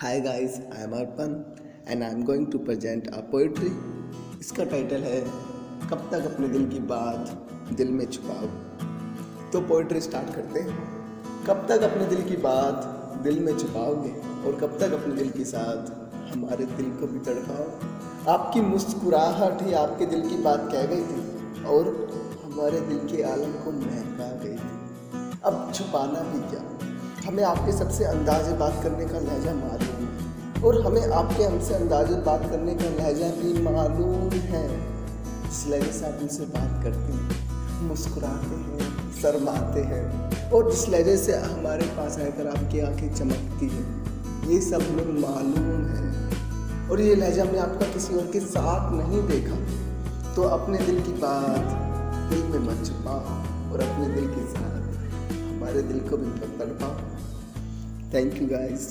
Hi guys, I am Arpan and I am going to present a poetry इसका title है कब तक अपने दिल की बात दिल में छुपाओ तो पोइट्री स्टार्ट करते हैं। कब तक अपने दिल की बात दिल में छुपाओगे? और कब तक अपने दिल के साथ हमारे दिल को भी तड़पाओ? आपकी मुस्कुराहट ही आपके दिल की बात कह गई थी और हमारे दिल के आलम को महका गई थी। अब छुपाना भी क्या? हमें आपके सबसे अंदाजे बात करने का लहजा मालूम है और हमें आपके हमसे अंदाजे बात करने का लहजा भी मालूम है। इस लहजे से आप उनसे बात करते हैं, मुस्कुराते हैं, शर्माते हैं और जिस लहजे से हमारे पास आकर आपकी आँखें चमकती हैं, ये सब हमें मालूम है। और ये लहजा हमने आपका किसी और के साथ नहीं देखा तो अपने दिल की बात दिल में मत छुपाओ और अपने दिल हमारे दिल को भी तड़पाओ थैंक यू गाइस